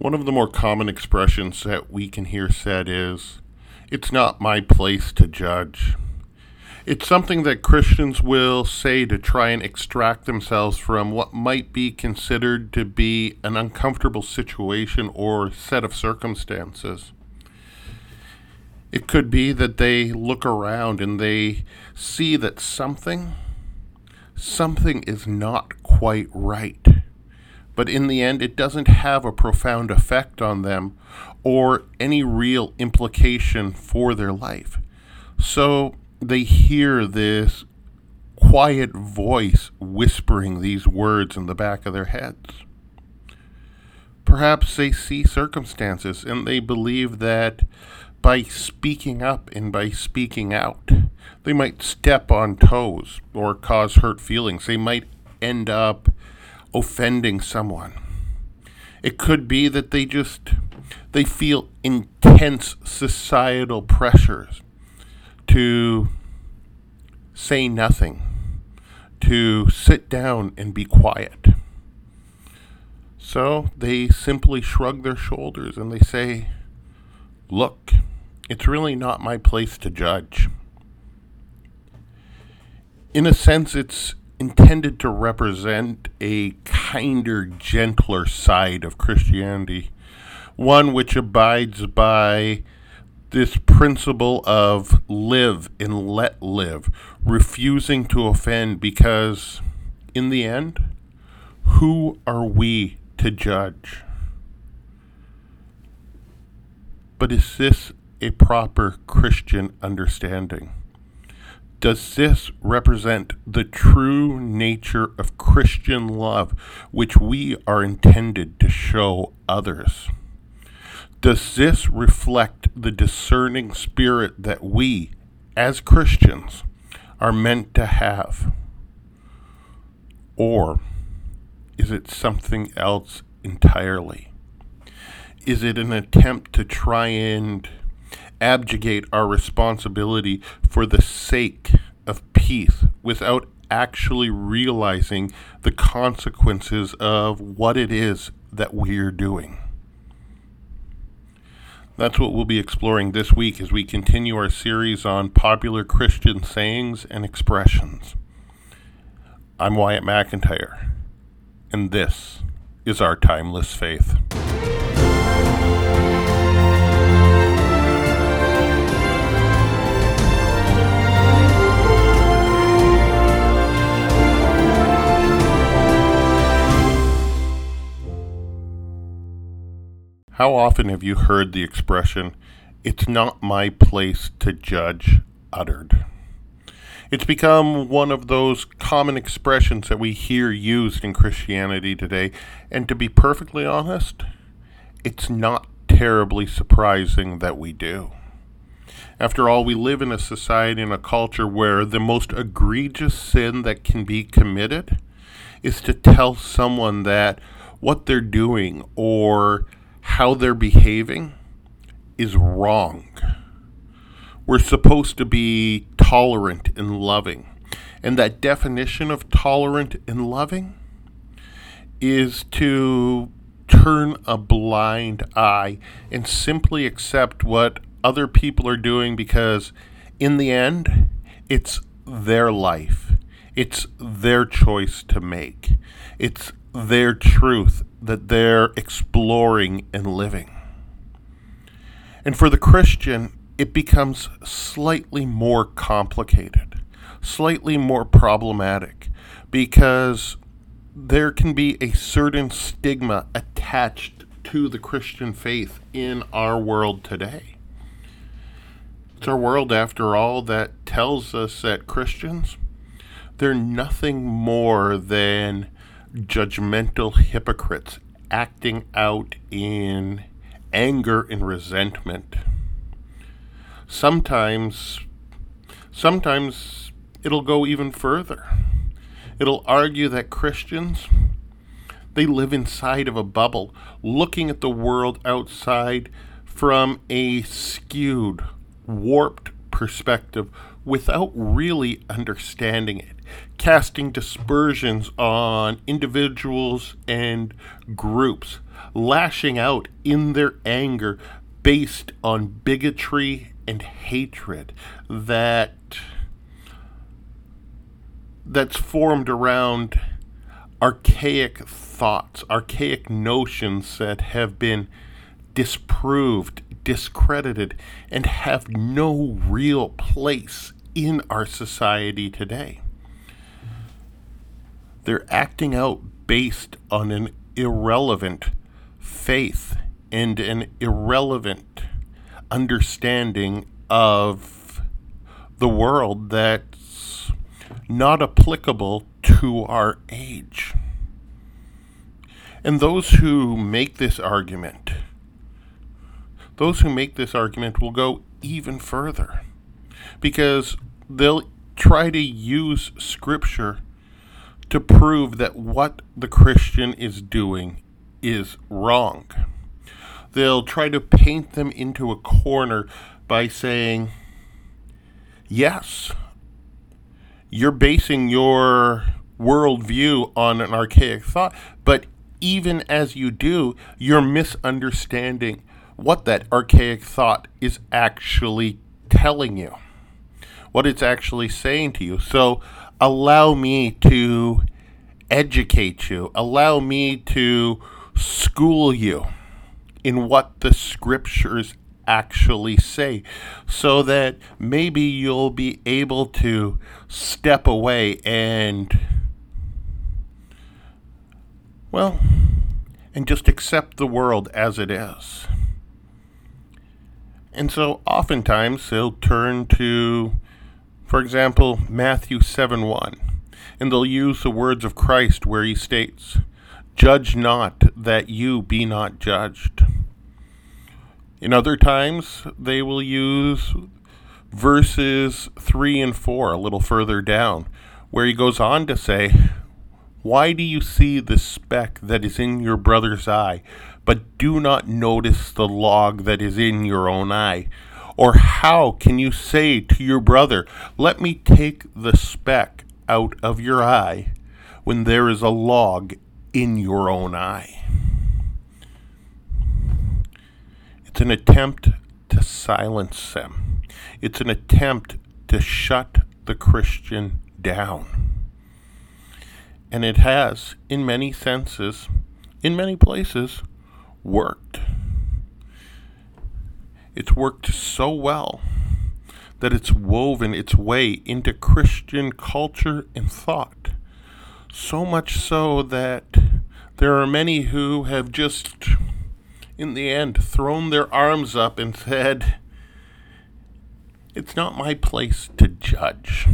One of the more common expressions that we can hear said is, It's not my place to judge. It's something that Christians will say to try and extract themselves from what might be considered to be an uncomfortable situation or set of circumstances. It could be that they look around and they see that something, something is not quite right but in the end, it doesn't have a profound effect on them or any real implication for their life. So they hear this quiet voice whispering these words in the back of their heads. Perhaps they see circumstances and they believe that by speaking up and by speaking out, they might step on toes or cause hurt feelings. They might end up offending someone. It could be that they just they feel intense societal pressures to say nothing, to sit down and be quiet. So they simply shrug their shoulders and they say, Look, it's really not my place to judge. In a sense, it's intended to represent a kinder, gentler side of Christianity, one which abides by this principle of live and let live, refusing to offend, because in the end, who are we to judge? But is this a proper Christian understanding? Does this represent the true nature of Christian love, which we are intended to show others? Does this reflect the discerning spirit that we, as Christians, are meant to have? Or is it something else entirely? Is it an attempt to try and abjugate our responsibility for the sake of peace without actually realizing the consequences of what it is that we're doing. That's what we'll be exploring this week as we continue our series on popular Christian sayings and expressions. I'm Wyatt McIntyre, and this is our timeless faith. How often have you heard the expression, it's not my place to judge, uttered? It's become one of those common expressions that we hear used in Christianity today, and to be perfectly honest, it's not terribly surprising that we do. After all, we live in a society and a culture where the most egregious sin that can be committed is to tell someone that what they're doing or how they're behaving is wrong. We're supposed to be tolerant and loving. And that definition of tolerant and loving is to turn a blind eye and simply accept what other people are doing because, in the end, it's their life. It's their choice to make. It's their truth that they're exploring and living. And for the Christian, it becomes slightly more complicated, slightly more problematic, because there can be a certain stigma attached to the Christian faith in our world today. It's our world, after all, that tells us that Christians, they're nothing more than judgmental hypocrites acting out in anger and resentment. Sometimes, sometimes it'll go even further. It'll argue that Christians, they live inside of a bubble, looking at the world outside from a skewed, warped perspective without really understanding it. Casting dispersions on individuals and groups lashing out in their anger based on bigotry and hatred that that's formed around archaic thoughts, archaic notions that have been disproved, discredited, and have no real place in our society today. They're acting out based on an irrelevant faith and an irrelevant understanding of the world that's not applicable to our age. And those who make this argument, those who make this argument will go even further because they'll try to use scripture to prove that what the Christian is doing is wrong. They'll try to paint them into a corner by saying, yes, you're basing your worldview on an archaic thought, but even as you do, you're misunderstanding what that archaic thought is actually telling you, what it's actually saying to you. So allow me to educate you, allow me to school you in what the scriptures actually say so that maybe you'll be able to step away and well and just accept the world as it is and so oftentimes they'll turn to for example matthew 7 1 and they'll use the words of christ where he states Judge not that you be not judged. In other times, they will use verses 3 and 4 a little further down, where he goes on to say, Why do you see the speck that is in your brother's eye, but do not notice the log that is in your own eye? Or how can you say to your brother, Let me take the speck out of your eye, when there is a log in your own eye. It's an attempt to silence them. It's an attempt to shut the Christian down. And it has, in many senses, in many places, worked. It's worked so well that it's woven its way into Christian culture and thought. So much so that there are many who have just, in the end, thrown their arms up and said, It's not my place to judge.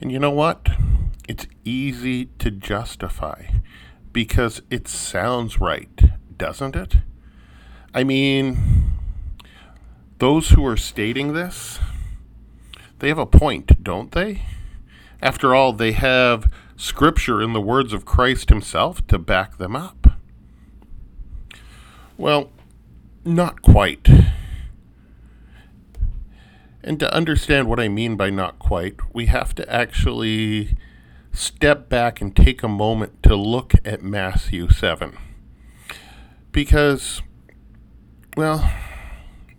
And you know what? It's easy to justify because it sounds right, doesn't it? I mean, those who are stating this, they have a point, don't they? After all, they have scripture in the words of Christ himself to back them up. Well, not quite. And to understand what I mean by not quite, we have to actually step back and take a moment to look at Matthew 7. Because, well,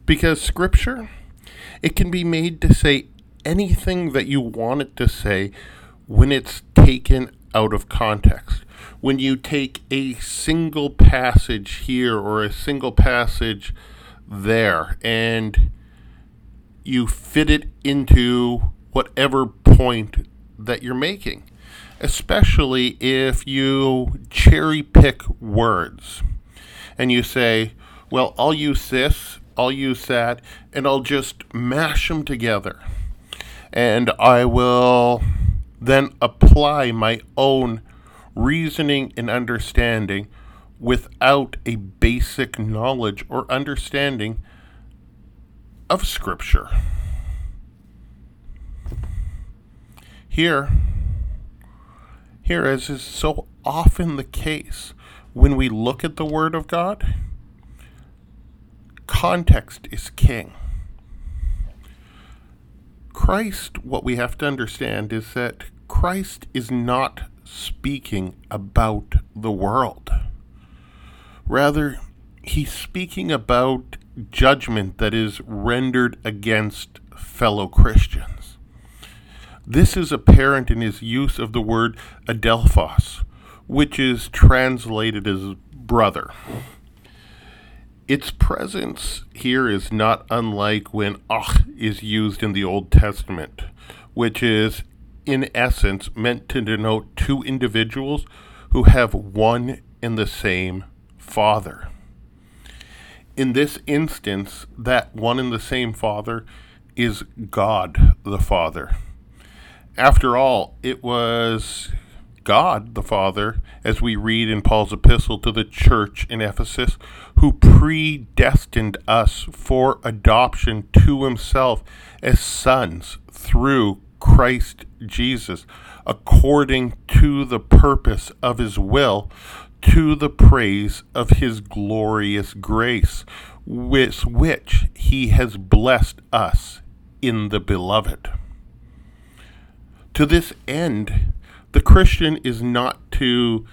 because Scripture, it can be made to say anything that you want it to say when it's taken out of context. When you take a single passage here or a single passage there and you fit it into whatever point that you're making, especially if you cherry pick words and you say, well, I'll use this, I'll use that, and I'll just mash them together and I will then apply my own reasoning and understanding without a basic knowledge or understanding of Scripture. Here, here, as is so often the case, when we look at the Word of God, context is king. Christ, what we have to understand is that Christ is not speaking about the world. Rather, he's speaking about judgment that is rendered against fellow Christians. This is apparent in his use of the word adelphos, which is translated as brother. Its presence here is not unlike when ach is used in the Old Testament, which is, in essence, meant to denote two individuals who have one and the same father. In this instance, that one and the same father is God the Father. After all, it was God the Father, as we read in Paul's epistle to the church in Ephesus, who predestined us for adoption to himself as sons through Christ Jesus, according to the purpose of his will, to the praise of his glorious grace, with which he has blessed us in the beloved. To this end, the Christian is not to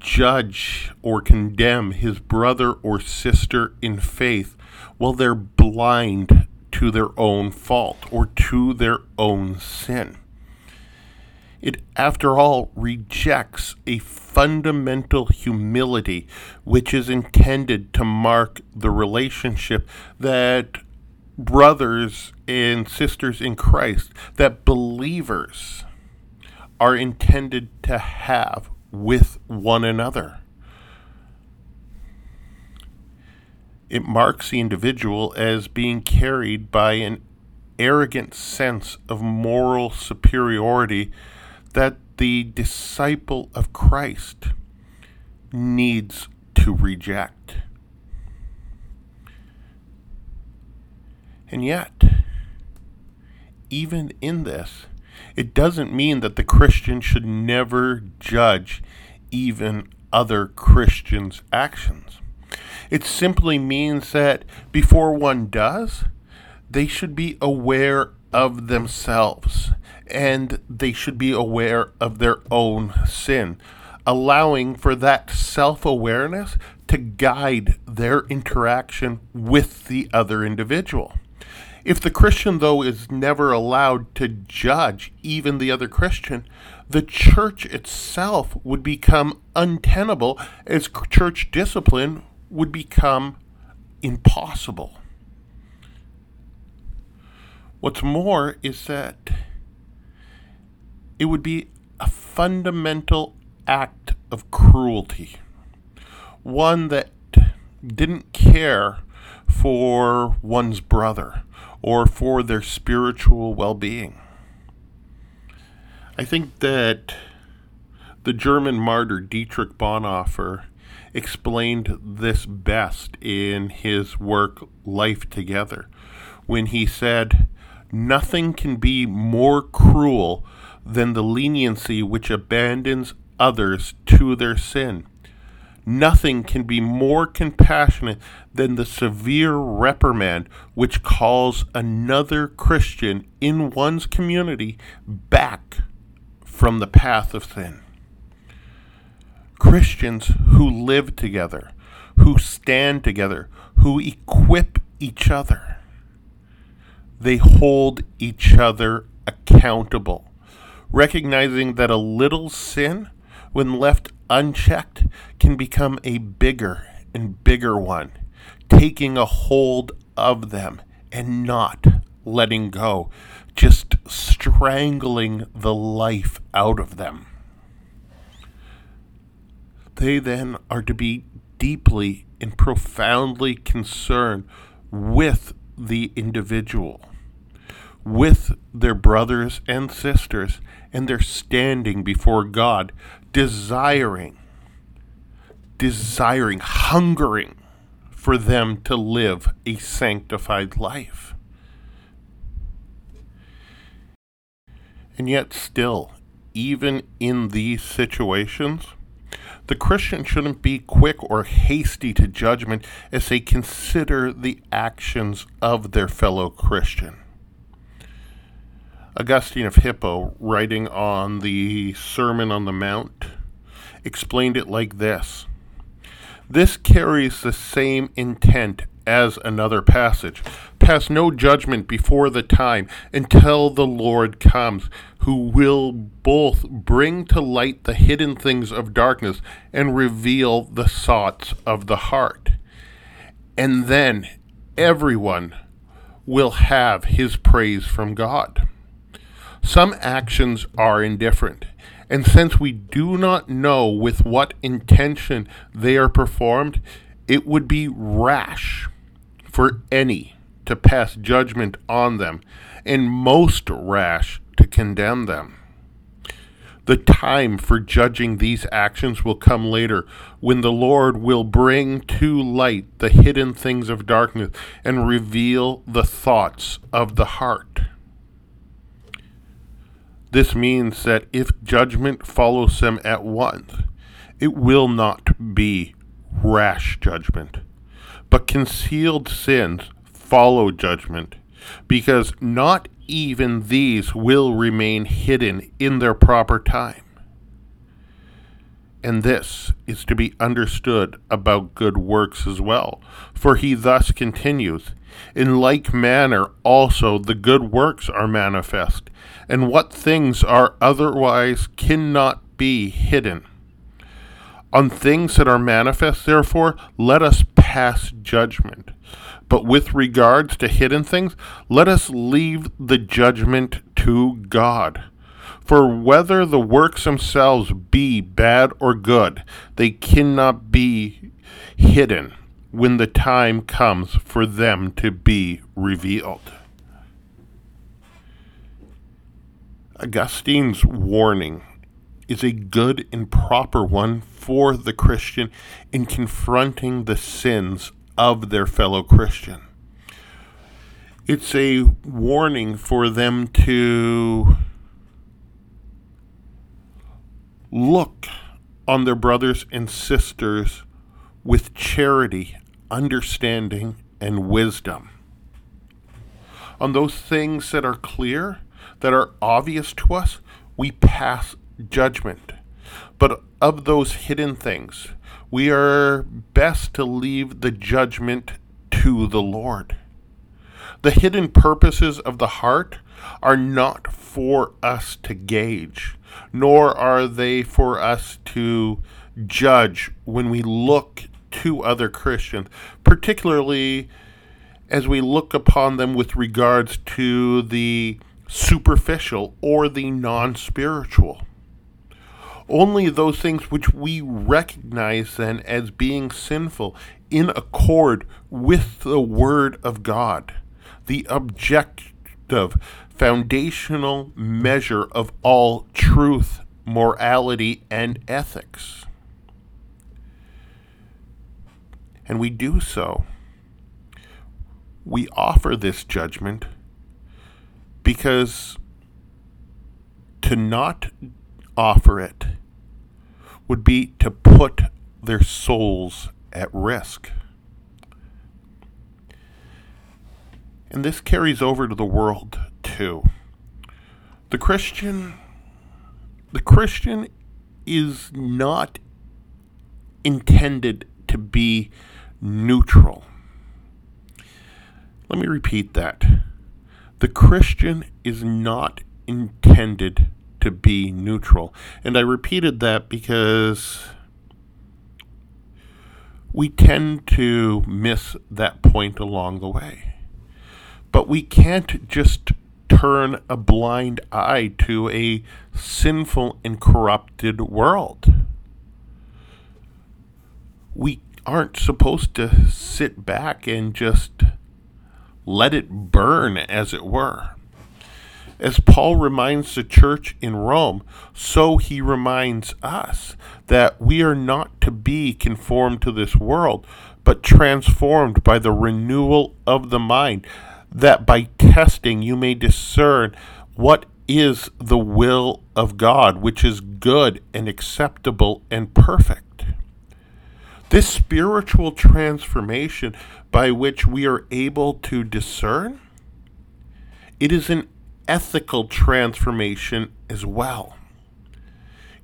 judge or condemn his brother or sister in faith while they're blind to their own fault or to their own sin. It, after all, rejects a fundamental humility which is intended to mark the relationship that brothers and sisters in Christ, that believers are intended to have with one another. It marks the individual as being carried by an arrogant sense of moral superiority that the disciple of Christ needs to reject. And yet, even in this, it doesn't mean that the Christian should never judge even other Christians' actions. It simply means that before one does, they should be aware of themselves and they should be aware of their own sin, allowing for that self awareness to guide their interaction with the other individual. If the Christian, though, is never allowed to judge even the other Christian, the church itself would become untenable as church discipline would become impossible. What's more is that it would be a fundamental act of cruelty, one that didn't care for one's brother or for their spiritual well being. I think that the German martyr Dietrich Bonhoeffer explained this best in his work Life Together when he said, Nothing can be more cruel than the leniency which abandons others to their sin. Nothing can be more compassionate than the severe reprimand which calls another Christian in one's community back from the path of sin. Christians who live together, who stand together, who equip each other, they hold each other accountable, recognizing that a little sin, when left unchecked, can become a bigger and bigger one, taking a hold of them and not letting go, just strangling the life out of them. They then are to be deeply and profoundly concerned with the individual, with their brothers and sisters, and their standing before God, desiring, desiring, hungering for them to live a sanctified life. And yet, still, even in these situations, the Christian shouldn't be quick or hasty to judgment as they consider the actions of their fellow Christian. Augustine of Hippo, writing on the Sermon on the Mount, explained it like this This carries the same intent as another passage. Pass no judgment before the time until the Lord comes, who will both bring to light the hidden things of darkness and reveal the thoughts of the heart. And then everyone will have his praise from God. Some actions are indifferent, and since we do not know with what intention they are performed, it would be rash for any to pass judgment on them, and most rash to condemn them. The time for judging these actions will come later, when the Lord will bring to light the hidden things of darkness and reveal the thoughts of the heart. This means that if judgment follows them at once, it will not be rash judgment, but concealed sins follow judgment, because not even these will remain hidden in their proper time. And this is to be understood about good works as well. For he thus continues In like manner also the good works are manifest, and what things are otherwise cannot be hidden. On things that are manifest, therefore, let us pass judgment. But with regards to hidden things, let us leave the judgment to God. For whether the works themselves be bad or good, they cannot be hidden when the time comes for them to be revealed. Augustine's warning is a good and proper one for the Christian in confronting the sins of their fellow Christian. It's a warning for them to look on their brothers and sisters with charity, understanding, and wisdom. On those things that are clear, that are obvious to us, we pass judgment. But of those hidden things, we are best to leave the judgment to the Lord. The hidden purposes of the heart are not for us to gauge, nor are they for us to judge when we look to other Christians, particularly as we look upon them with regards to the superficial or the non spiritual. Only those things which we recognize then as being sinful in accord with the Word of God, the objective, foundational measure of all truth, morality, and ethics. And we do so. We offer this judgment because to not offer it would be to put their souls at risk. And this carries over to the world too. The Christian the Christian is not intended to be neutral. Let me repeat that. The Christian is not intended to be neutral. And I repeated that because we tend to miss that point along the way. But we can't just turn a blind eye to a sinful and corrupted world. We aren't supposed to sit back and just let it burn, as it were. As Paul reminds the church in Rome, so he reminds us that we are not to be conformed to this world, but transformed by the renewal of the mind, that by testing you may discern what is the will of God, which is good and acceptable and perfect. This spiritual transformation by which we are able to discern, it is an ethical transformation as well.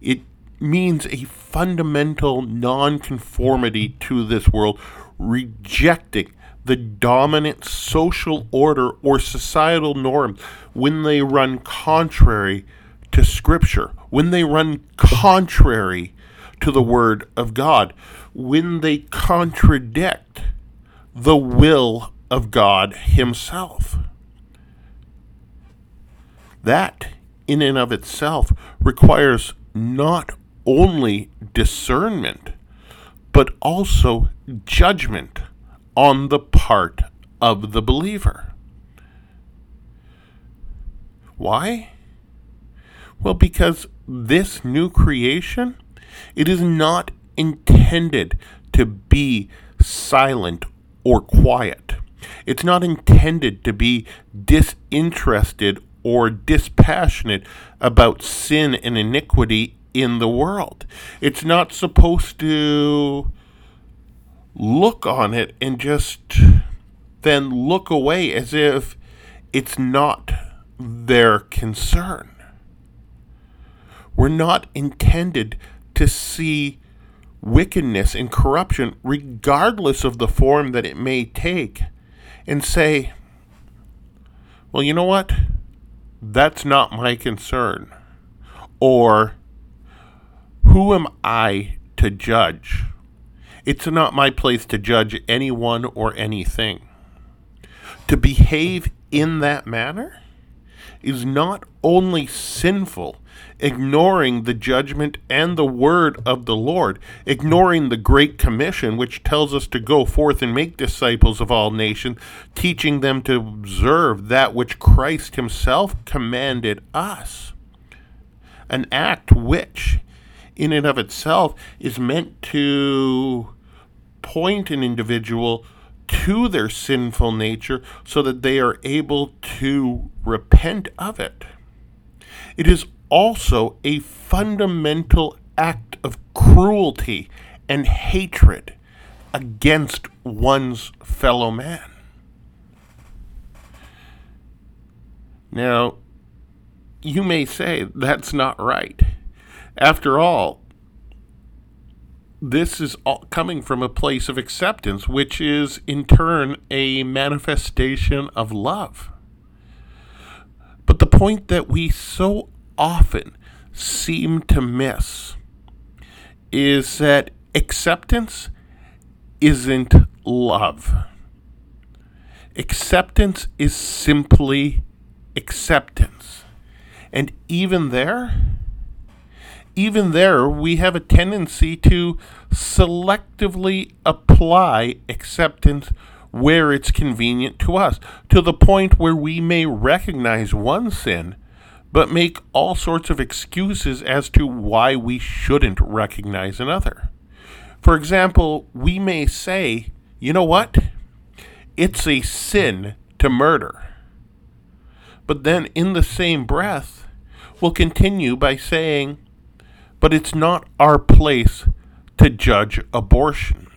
It means a fundamental nonconformity to this world, rejecting the dominant social order or societal norms when they run contrary to Scripture, when they run contrary to the Word of God, when they contradict the will of God Himself. That, in and of itself, requires not only discernment, but also judgment on the part of the believer. Why? Well, because this new creation, it is not intended to be silent or quiet. It's not intended to be disinterested or dispassionate about sin and iniquity in the world. It's not supposed to look on it and just then look away as if it's not their concern. We're not intended to see wickedness and corruption, regardless of the form that it may take, and say, well, you know what? That's not my concern. Or, who am I to judge? It's not my place to judge anyone or anything. To behave in that manner is not only sinful, ignoring the judgment and the word of the Lord, ignoring the Great Commission, which tells us to go forth and make disciples of all nations, teaching them to observe that which Christ Himself commanded us. An act which, in and of itself, is meant to point an individual to their sinful nature so that they are able to repent of it. It is also a fundamental act of cruelty and hatred against one's fellow man. Now, you may say that's not right. After all, this is all coming from a place of acceptance, which is in turn a manifestation of love. But the point that we so often seem to miss is that acceptance isn't love. Acceptance is simply acceptance. And even there, even there, we have a tendency to selectively apply acceptance where it's convenient to us, to the point where we may recognize one sin, but make all sorts of excuses as to why we shouldn't recognize another. For example, we may say, you know what? It's a sin to murder. But then, in the same breath, we'll continue by saying, but it's not our place to judge abortion,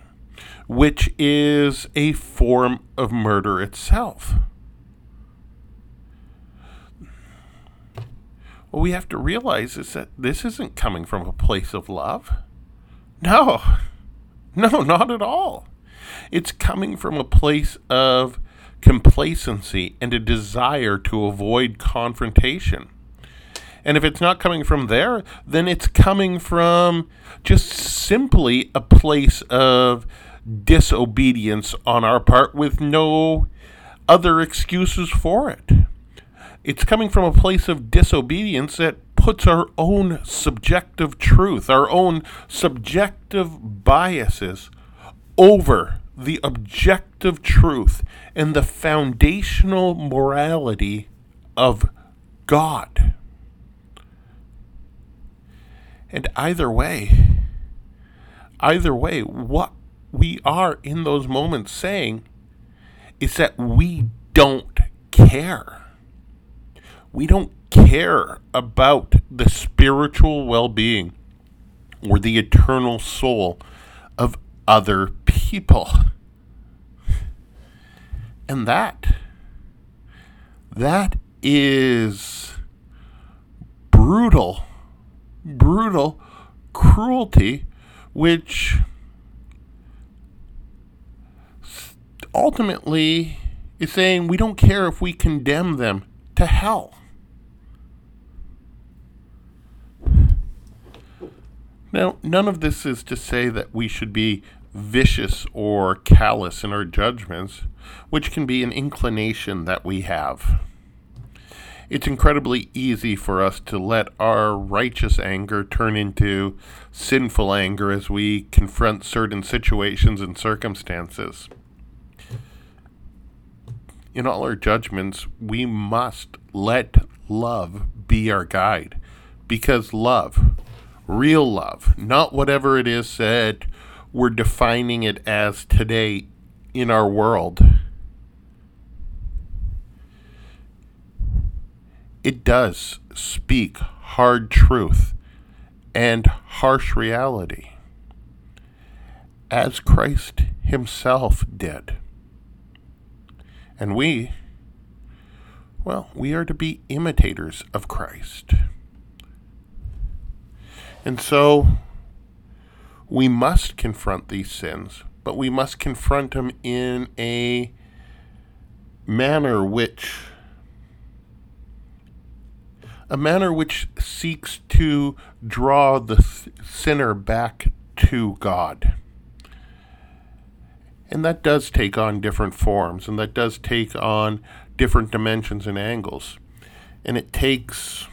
which is a form of murder itself. What we have to realize is that this isn't coming from a place of love. No, no, not at all. It's coming from a place of complacency and a desire to avoid confrontation. And if it's not coming from there, then it's coming from just simply a place of disobedience on our part with no other excuses for it. It's coming from a place of disobedience that puts our own subjective truth, our own subjective biases over the objective truth and the foundational morality of God. And either way, either way, what we are in those moments saying is that we don't care. We don't care about the spiritual well being or the eternal soul of other people. And that, that is brutal, brutal cruelty, which ultimately is saying we don't care if we condemn them to hell. Now, none of this is to say that we should be vicious or callous in our judgments, which can be an inclination that we have. It's incredibly easy for us to let our righteous anger turn into sinful anger as we confront certain situations and circumstances. In all our judgments, we must let love be our guide because love real love, not whatever it is that we're defining it as today in our world. It does speak hard truth and harsh reality, as Christ Himself did. And we, well, we are to be imitators of Christ. And so we must confront these sins, but we must confront them in a manner which a manner which seeks to draw the sinner back to God. And that does take on different forms, and that does take on different dimensions and angles. And it takes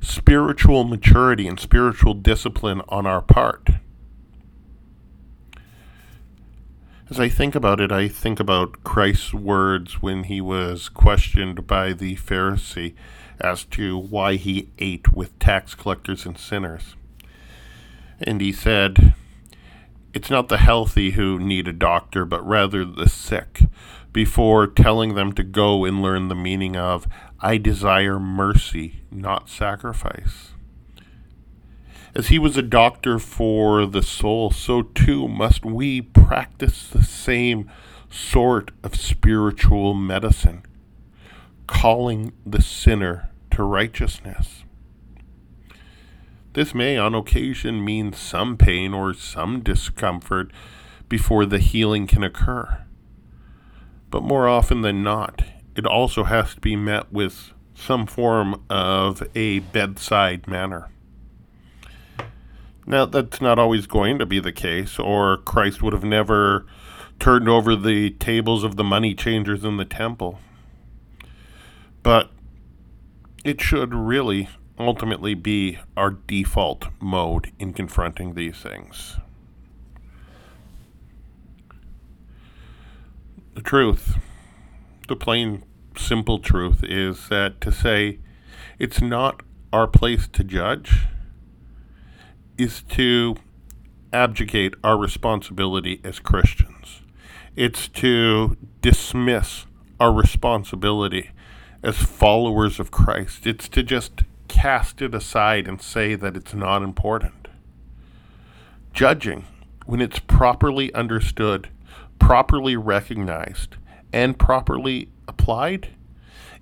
spiritual maturity and spiritual discipline on our part. As I think about it, I think about Christ's words when he was questioned by the Pharisee as to why he ate with tax collectors and sinners. And he said, It's not the healthy who need a doctor, but rather the sick, before telling them to go and learn the meaning of, I desire mercy, not sacrifice. As he was a doctor for the soul, so too must we practice the same sort of spiritual medicine, calling the sinner to righteousness. This may on occasion mean some pain or some discomfort before the healing can occur. But more often than not, it also has to be met with some form of a bedside manner. Now, that's not always going to be the case, or Christ would have never turned over the tables of the money changers in the temple. But it should really ultimately be our default mode in confronting these things. The truth the plain, simple truth is that to say it's not our place to judge is to abdicate our responsibility as Christians. It's to dismiss our responsibility as followers of Christ. It's to just cast it aside and say that it's not important. Judging, when it's properly understood, properly recognized, and properly applied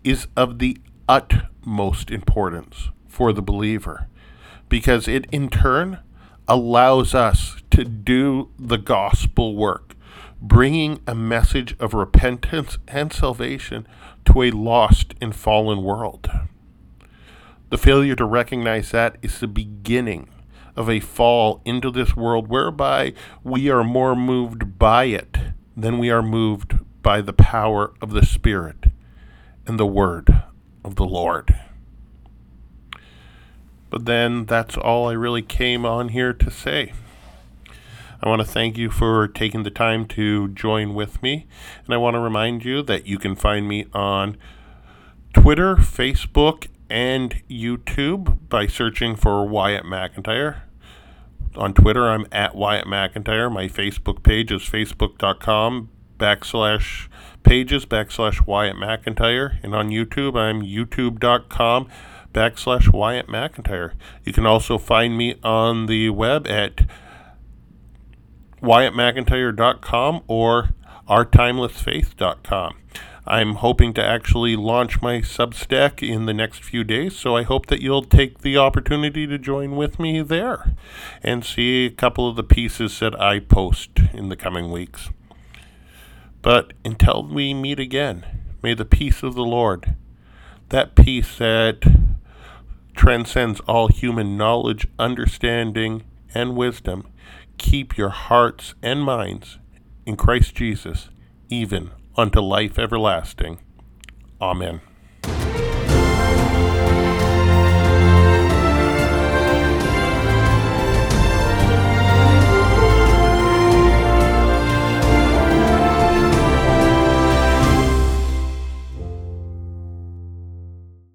is of the utmost importance for the believer because it in turn allows us to do the gospel work, bringing a message of repentance and salvation to a lost and fallen world. The failure to recognize that is the beginning of a fall into this world whereby we are more moved by it than we are moved by the power of the Spirit and the word of the Lord. But then that's all I really came on here to say. I want to thank you for taking the time to join with me. And I want to remind you that you can find me on Twitter, Facebook, and YouTube by searching for Wyatt McIntyre. On Twitter, I'm at Wyatt McIntyre. My Facebook page is facebook.com backslash pages backslash Wyatt McIntyre. And on YouTube, I'm youtube.com backslash Wyatt McIntyre. You can also find me on the web at WyattMcIntyre.com or OurTimelessFaith.com. I'm hoping to actually launch my Substack in the next few days, so I hope that you'll take the opportunity to join with me there and see a couple of the pieces that I post in the coming weeks. But until we meet again, may the peace of the Lord, that peace that transcends all human knowledge, understanding, and wisdom, keep your hearts and minds in Christ Jesus, even unto life everlasting. Amen.